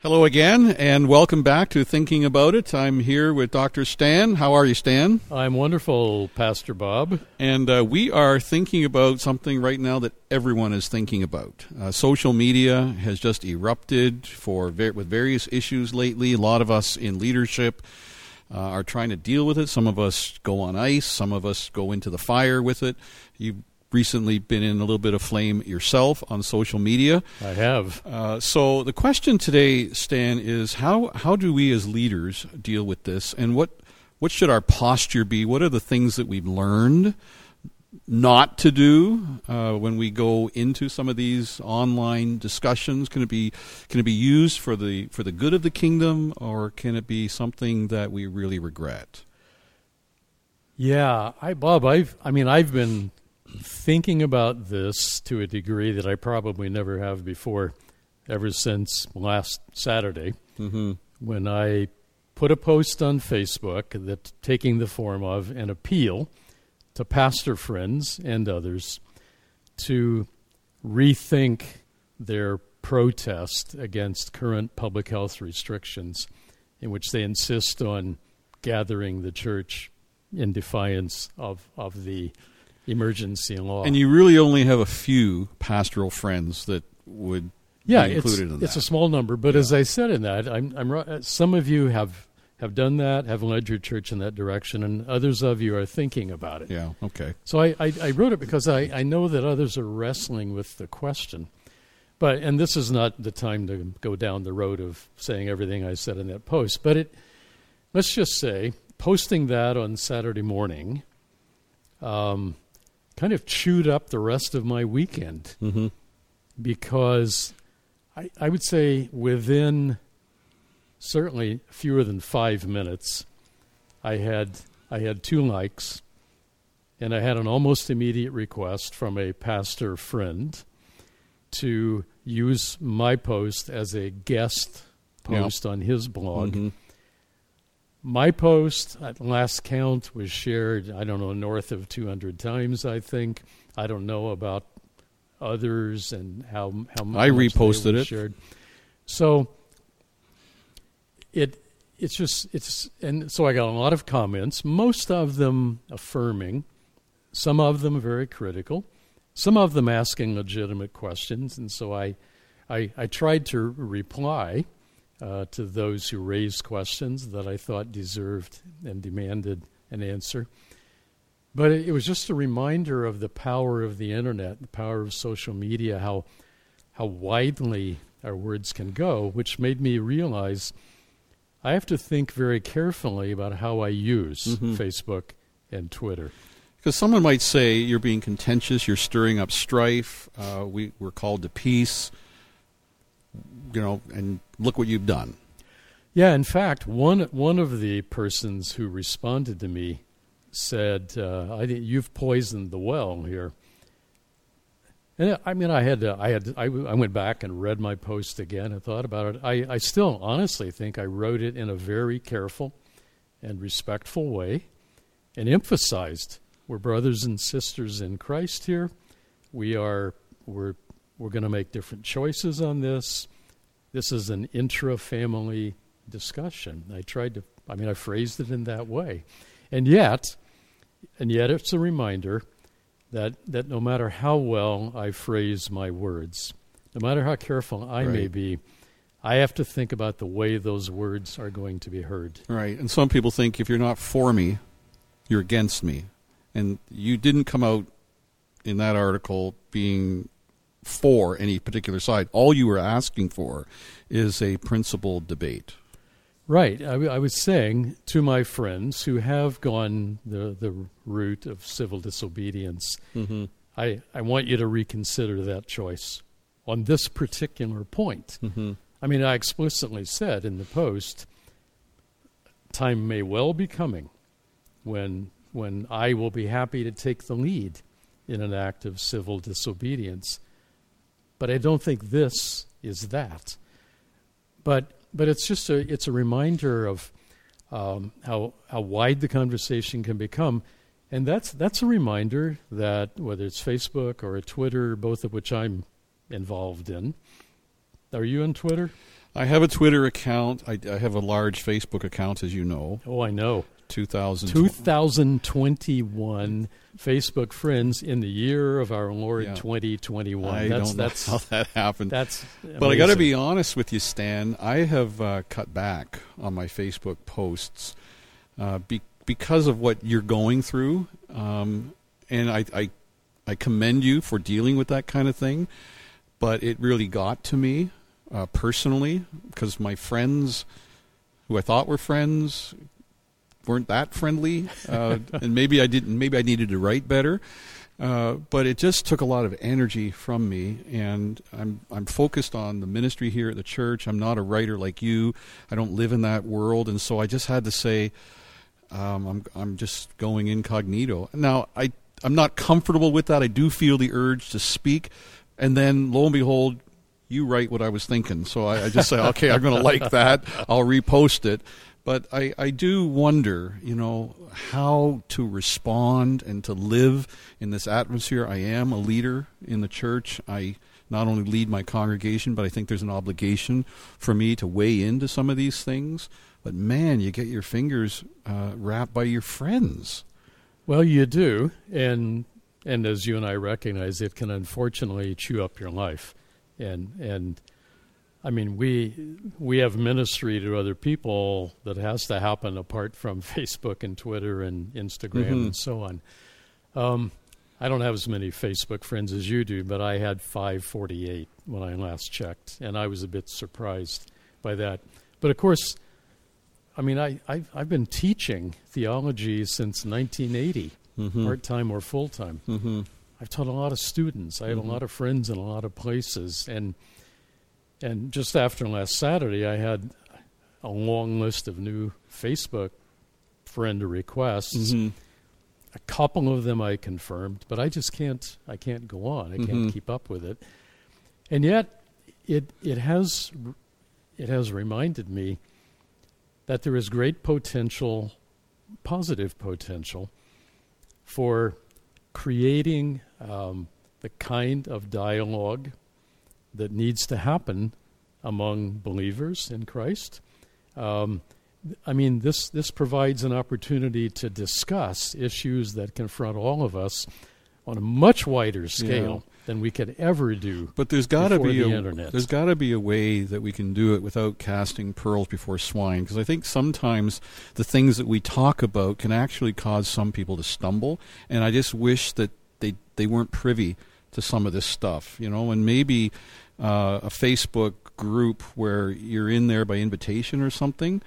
Hello again, and welcome back to Thinking About It. I'm here with Dr. Stan. How are you, Stan? I'm wonderful, Pastor Bob. And uh, we are thinking about something right now that everyone is thinking about. Uh, social media has just erupted for ver- with various issues lately. A lot of us in leadership uh, are trying to deal with it. Some of us go on ice. Some of us go into the fire with it. You recently been in a little bit of flame yourself on social media. I have. Uh, so the question today, Stan, is how how do we as leaders deal with this, and what what should our posture be? What are the things that we've learned not to do uh, when we go into some of these online discussions? Can it be can it be used for the for the good of the kingdom, or can it be something that we really regret? Yeah, I Bob, I've I mean I've been thinking about this to a degree that I probably never have before, ever since last Saturday Mm-hmm. when I put a post on Facebook that taking the form of an appeal to pastor friends and others to rethink their protest against current public health restrictions in which they insist on gathering the church in defiance of, of the emergency law. And you really only have a few pastoral friends that would yeah, be it's, included in it's a small number, but as I said in that, I'm, I'm uh, some of you have have done that, have led your church in that direction, and others of you are thinking about it. yeah. Okay. So I, I, I wrote it because I, I know that others are wrestling with the question. But and this is not the time to go down the road of saying everything I said in that post. But it let's just say posting that on Saturday morning um, kind of chewed up the rest of my weekend Mm-hmm. because I, I would say within certainly fewer than five minutes, I had I had two likes, and I had an almost immediate request from a pastor friend to use my post as a guest post on his blog. Mhm. My post at last count was shared, I don't know, north of 200 times, I think. I don't know about others and how how much I reposted it. Shared. So it it's just it's and so I got a lot of comments, most of them affirming, some of them very critical, some of them asking legitimate questions, and so I I, I tried to reply uh, to those who raised questions that I thought deserved and demanded an answer. But it, it was just a reminder of the power of the internet, the power of social media, how how widely our words can go, which made me realize I have to think very carefully about how I use Mhm. Facebook and Twitter. Because someone might say you're being contentious, you're stirring up strife. Uh, we we're called to peace. You know, and look what you've done. Yeah, in fact, one one of the persons who responded to me said, uh, "I think you've poisoned the well here." And I mean, I had to, I had I, I went back and read my post again and thought about it. I, I still honestly think I wrote it in a very careful and respectful way, and emphasized we're brothers and sisters in Christ here. We are we're we're going to make different choices on this. This is an intra-family discussion. I tried to, I mean, I phrased it in that way, and yet, and yet, it's a reminder that that no matter how well I phrase my words, no matter how careful I may be, I have to think about the way those words are going to be heard. Right. And some people think if you're not for me, you're against me. And you didn't come out in that article being for any particular side. All you are asking for is a principled debate. Right. I, w- I was saying to my friends who have gone the, the route of civil disobedience, Mm-hmm. I, I want you to reconsider that choice on this particular point. Mm-hmm. I mean, I explicitly said in the post, time may well be coming when when I will be happy to take the lead in an act of civil disobedience. But I don't think this is that. But but it's just a it's a reminder of um, how how wide the conversation can become, and that's that's a reminder that whether it's Facebook or a Twitter, both of which I'm involved in. Are you on Twitter? I have a Twitter account. I, I have a large Facebook account, as you know. Oh, I know. 2000. 2021 Facebook friends in the year of our Lord Yeah. 2021. I that's don't know how that happened. that's. But I got to be honest with you, Stan. I have uh, cut back on my Facebook posts uh, be- because of what you're going through, um, and I, I I commend you for dealing with that kind of thing. But it really got to me uh, personally because my friends, who I thought were friends, weren't that friendly, uh, and maybe I didn't. Maybe I needed to write better. Uh, but it just took a lot of energy from me, and I'm I'm focused on the ministry here at the church. I'm not a writer like you. I don't live in that world, and so I just had to say, um, I'm I'm just going incognito. Now I I'm not comfortable with that. I do feel the urge to speak, and then lo and behold, you write what I was thinking. So I, I just say, okay, I'm going to like that. I'll repost it. But I, I do wonder, you know, how to respond and to live in this atmosphere. I am a leader in the church. I not only lead my congregation, but I think there's an obligation for me to weigh into some of these things. But man, you get your fingers uh, rapped by your friends. Well, you do, and and as you and I recognize, it can unfortunately chew up your life, and and I mean we we have ministry to other people that has to happen apart from Facebook and Twitter and Instagram Mhm. and so on. Um, I don't have as many Facebook friends as you do, but I had 548 when I last checked, and I was a bit surprised by that. But of course, I mean, I, I've, I've been teaching theology since 1980, Mm-hmm. part time or full time. mm-hmm. I've taught a lot of students. I have a lot of friends in a lot of places, and and just after last Saturday, I had a long list of new Facebook friend requests. Mm-hmm. A couple of them I confirmed, but I just can't. I can't go on. I can't keep up with it. And yet, it it has it has reminded me that there is great potential, positive potential, for creating um, the kind of dialogue that needs to happen among believers in Christ. Um, I mean, this this provides an opportunity to discuss issues that confront all of us on a much wider scale than we could ever do. But there's got to be the a internet. there's got to be a way that we can do it without casting pearls before swine. Because I think sometimes the things that we talk about can actually cause some people to stumble, and I just wish that they they weren't privy to some of this stuff, you know. And maybe uh, a Facebook group where you're in there by invitation or something,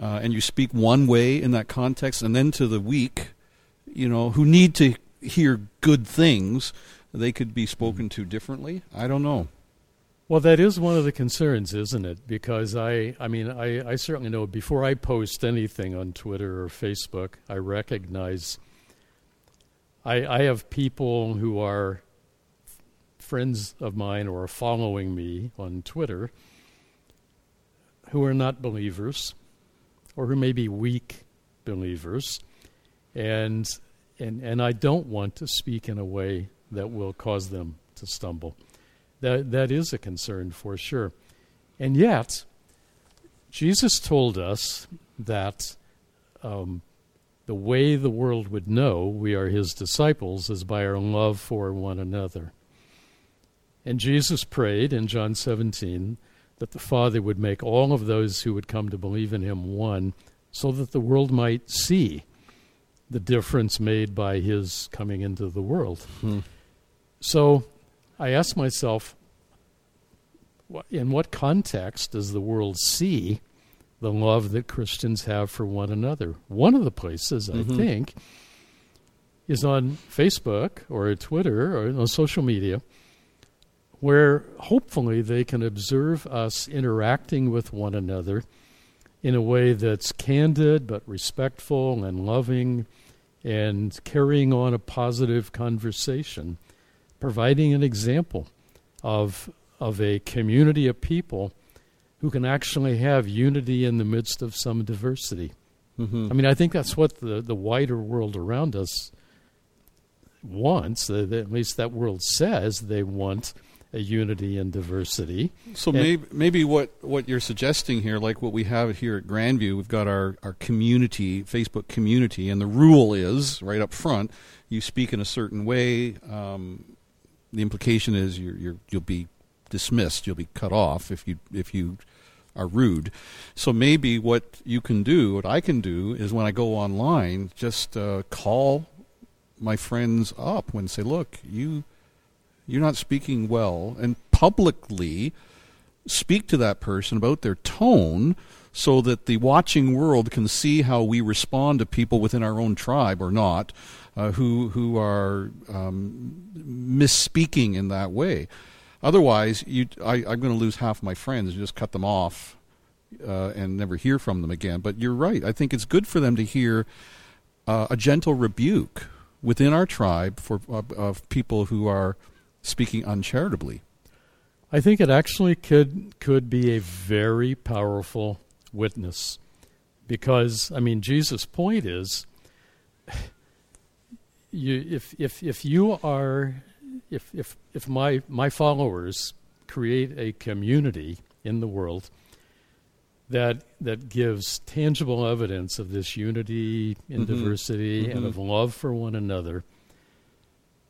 uh, and you speak one way in that context, and then to the weak, you know, who need to hear good things, they could be spoken to differently. I don't know. Well, that is one of the concerns, isn't it? Because I, I mean, I, I certainly know before I post anything on Twitter or Facebook, I recognize I, I have people who are friends of mine or following me on Twitter who are not believers or who may be weak believers. And, and, and I don't want to speak in a way that will cause them to stumble. That, that is a concern for sure. And yet, Jesus told us that um, the way the world would know we are his disciples is by our love for one another. And Jesus prayed in John 17 that the Father would make all of those who would come to believe in him one, so that the world might see the difference made by his coming into the world. So I asked myself, in what context does the world see the love that Christians have for one another? One of the places, I Mhm. think, is on Facebook or Twitter or on social media, where hopefully they can observe us interacting with one another in a way that's candid but respectful and loving and carrying on a positive conversation providing an example of of a community of people who can actually have unity in the midst of some diversity. Mm-hmm. I mean, I think that's what the, the wider world around us wants. At least that world says they want unity and diversity. So And- maybe maybe what, what you're suggesting here, like what we have here at Grandview, we've got our, our community, Facebook community, and the rule is right up front: you speak in a certain way. Um, the implication is you're, you're you'll be dismissed, you'll be cut off if you if you are rude. So maybe what you can do, what I can do, is when I go online, just uh, call my friends up and say, "Look, you you're not speaking well," and publicly speak to that person about their tone so that the watching world can see how we respond to people within our own tribe or not uh, who who are um, misspeaking in that way. Otherwise, you, I, I'm going to lose half my friends and just cut them off uh, and never hear from them again. But you're right. I think it's good for them to hear uh, a gentle rebuke within our tribe for uh, of people who are speaking uncharitably. I think it actually could could be a very powerful witness because I mean Jesus' point is you if if if you are if if if my my followers create a community in the world that that gives tangible evidence of this unity in Mhm. diversity and Mhm. of love for one another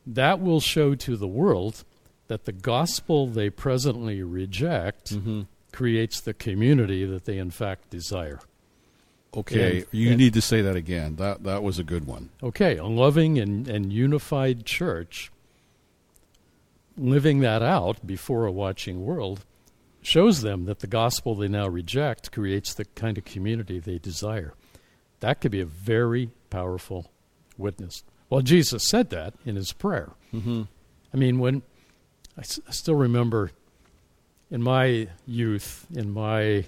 that will show to the world that the gospel they presently reject Mm-hmm. creates the community that they in fact desire. Okay, And- you and- need to say that again. That that was a good one. Okay, a loving and, and unified church living that out before a watching world shows them that the gospel they now reject creates the kind of community they desire. That could be a very powerful witness. Well, Jesus said that in his prayer. Mm-hmm. I mean, when I, s- I still remember in my youth, in my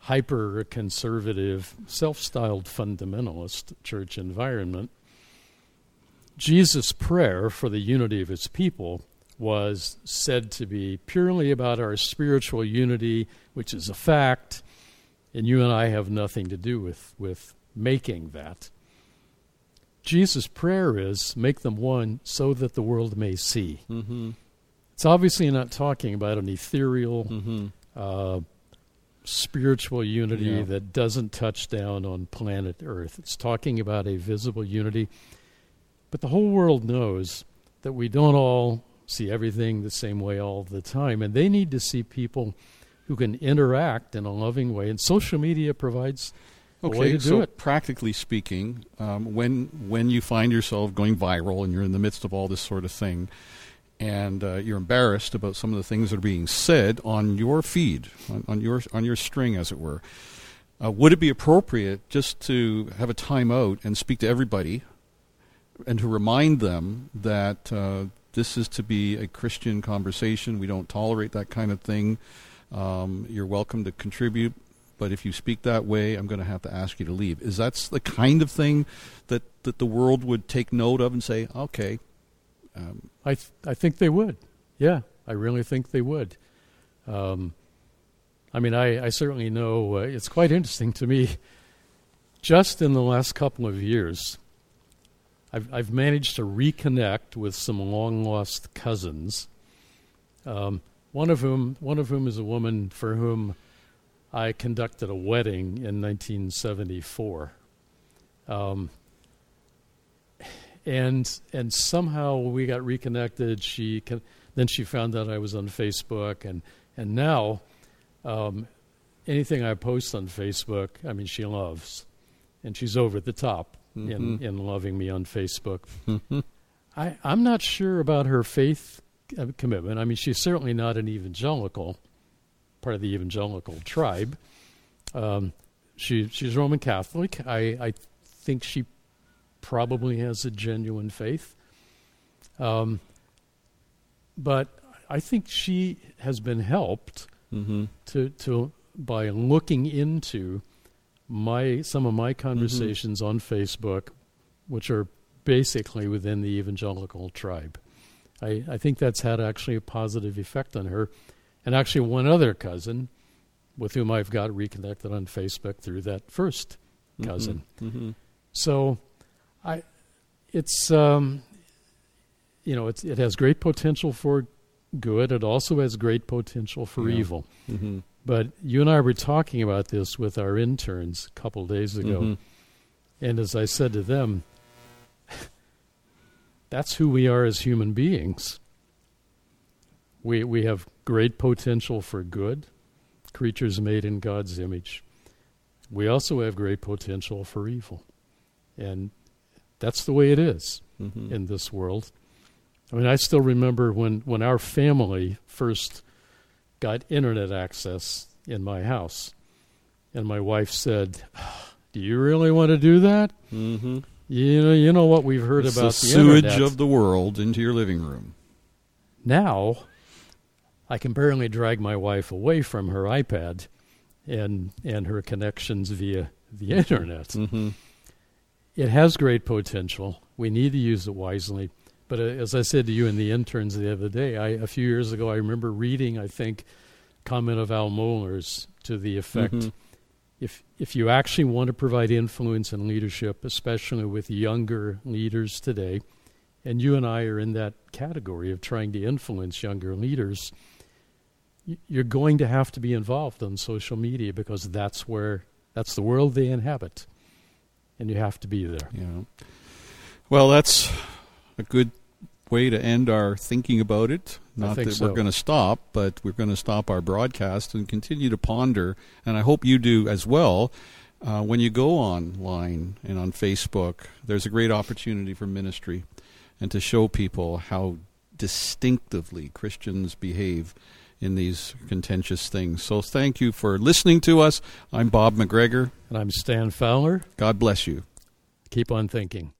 hyper conservative, self styled fundamentalist church environment, Jesus' prayer for the unity of his people was said to be purely about our spiritual unity, which is a fact, and you and I have nothing to do with, with making that. Jesus' prayer is make them one so that the world may see. Mm-hmm. It's obviously not talking about an ethereal, Mm-hmm. uh, spiritual unity Yeah. that doesn't touch down on planet Earth. It's talking about a visible unity. But the whole world knows that we don't all see everything the same way all the time, and they need to see people who can interact in a loving way. And social media provides way Okay, do so it. practically speaking, um, when when you find yourself going viral and you're in the midst of all this sort of thing, and uh, you're embarrassed about some of the things that are being said on your feed, on, on your on your string, as it were, uh, would it be appropriate just to have a timeout and speak to everybody, and to remind them that uh, this is to be a Christian conversation? We don't tolerate that kind of thing. Um, you're welcome to contribute, but if you speak that way, I'm going to have to ask you to leave. Is that the kind of thing that, that the world would take note of and say, okay, um, I th- I think they would. Yeah, I really think they would. Um, I mean, I, I certainly know uh, it's quite interesting to me. Just in the last couple of years, I've I've managed to reconnect with some long lost cousins. Um, one of whom one of whom is a woman for whom I conducted a wedding in 1974. Um, and and somehow we got reconnected. She then she found out I was on Facebook, and and now um, anything I post on Facebook, I mean, she loves, and she's over the top in Mhm. in loving me on Facebook. I I'm not sure about her faith uh, commitment. I mean, she's certainly not an evangelical, part of the evangelical tribe. Um, she she's Roman Catholic. I I think she probably has a genuine faith. Um, but I think she has been helped Mhm. to to by looking into my some of my conversations on Facebook, which are basically within the evangelical tribe. I, I think that's had actually a positive effect on her. And actually one other cousin with whom I've got reconnected on Facebook through that first cousin. Mhm. So, I, it's um, you know, it's, it has great potential for good. It also has great potential for Yeah. evil. Mm-hmm. But you and I were talking about this with our interns a couple days ago. Mhm. And as I said to them, that's who we are as human beings. We, we have great potential for good, creatures made in God's image. We also have great potential for evil. And that's the way it is Mhm. in this world. I mean, I still remember when, when our family first got internet access in my house, and my wife said, "Do you really want to do that? Mhm. You know, you know what we've heard It's about the the sewage internet. of the world into your living room. now, I can barely drag my wife away from her iPad and and her connections via the internet. Mm-hmm. It has great potential. We need to use it wisely. But uh, as I said to you and the interns the other day, I, a few years ago, I remember reading, I think, comment of Al Mohler's to the effect Mhm. if if you actually want to provide influence and leadership, especially with younger leaders today, and you and I are in that category of trying to influence younger leaders, you're going to have to be involved on social media because that's where that's the world they inhabit, and you have to be there. Yeah. Well, that's a good way to end our thinking about it. Not that so. we're going to stop, but we're going to stop our broadcast and continue to ponder. And I hope you do as well. Uh, when you go online and on Facebook, there's a great opportunity for ministry and to show people how distinctively Christians behave in these contentious things. So thank you for listening to us. I'm Bob McGregor. And I'm Stan Fowler. God bless you. Keep on thinking.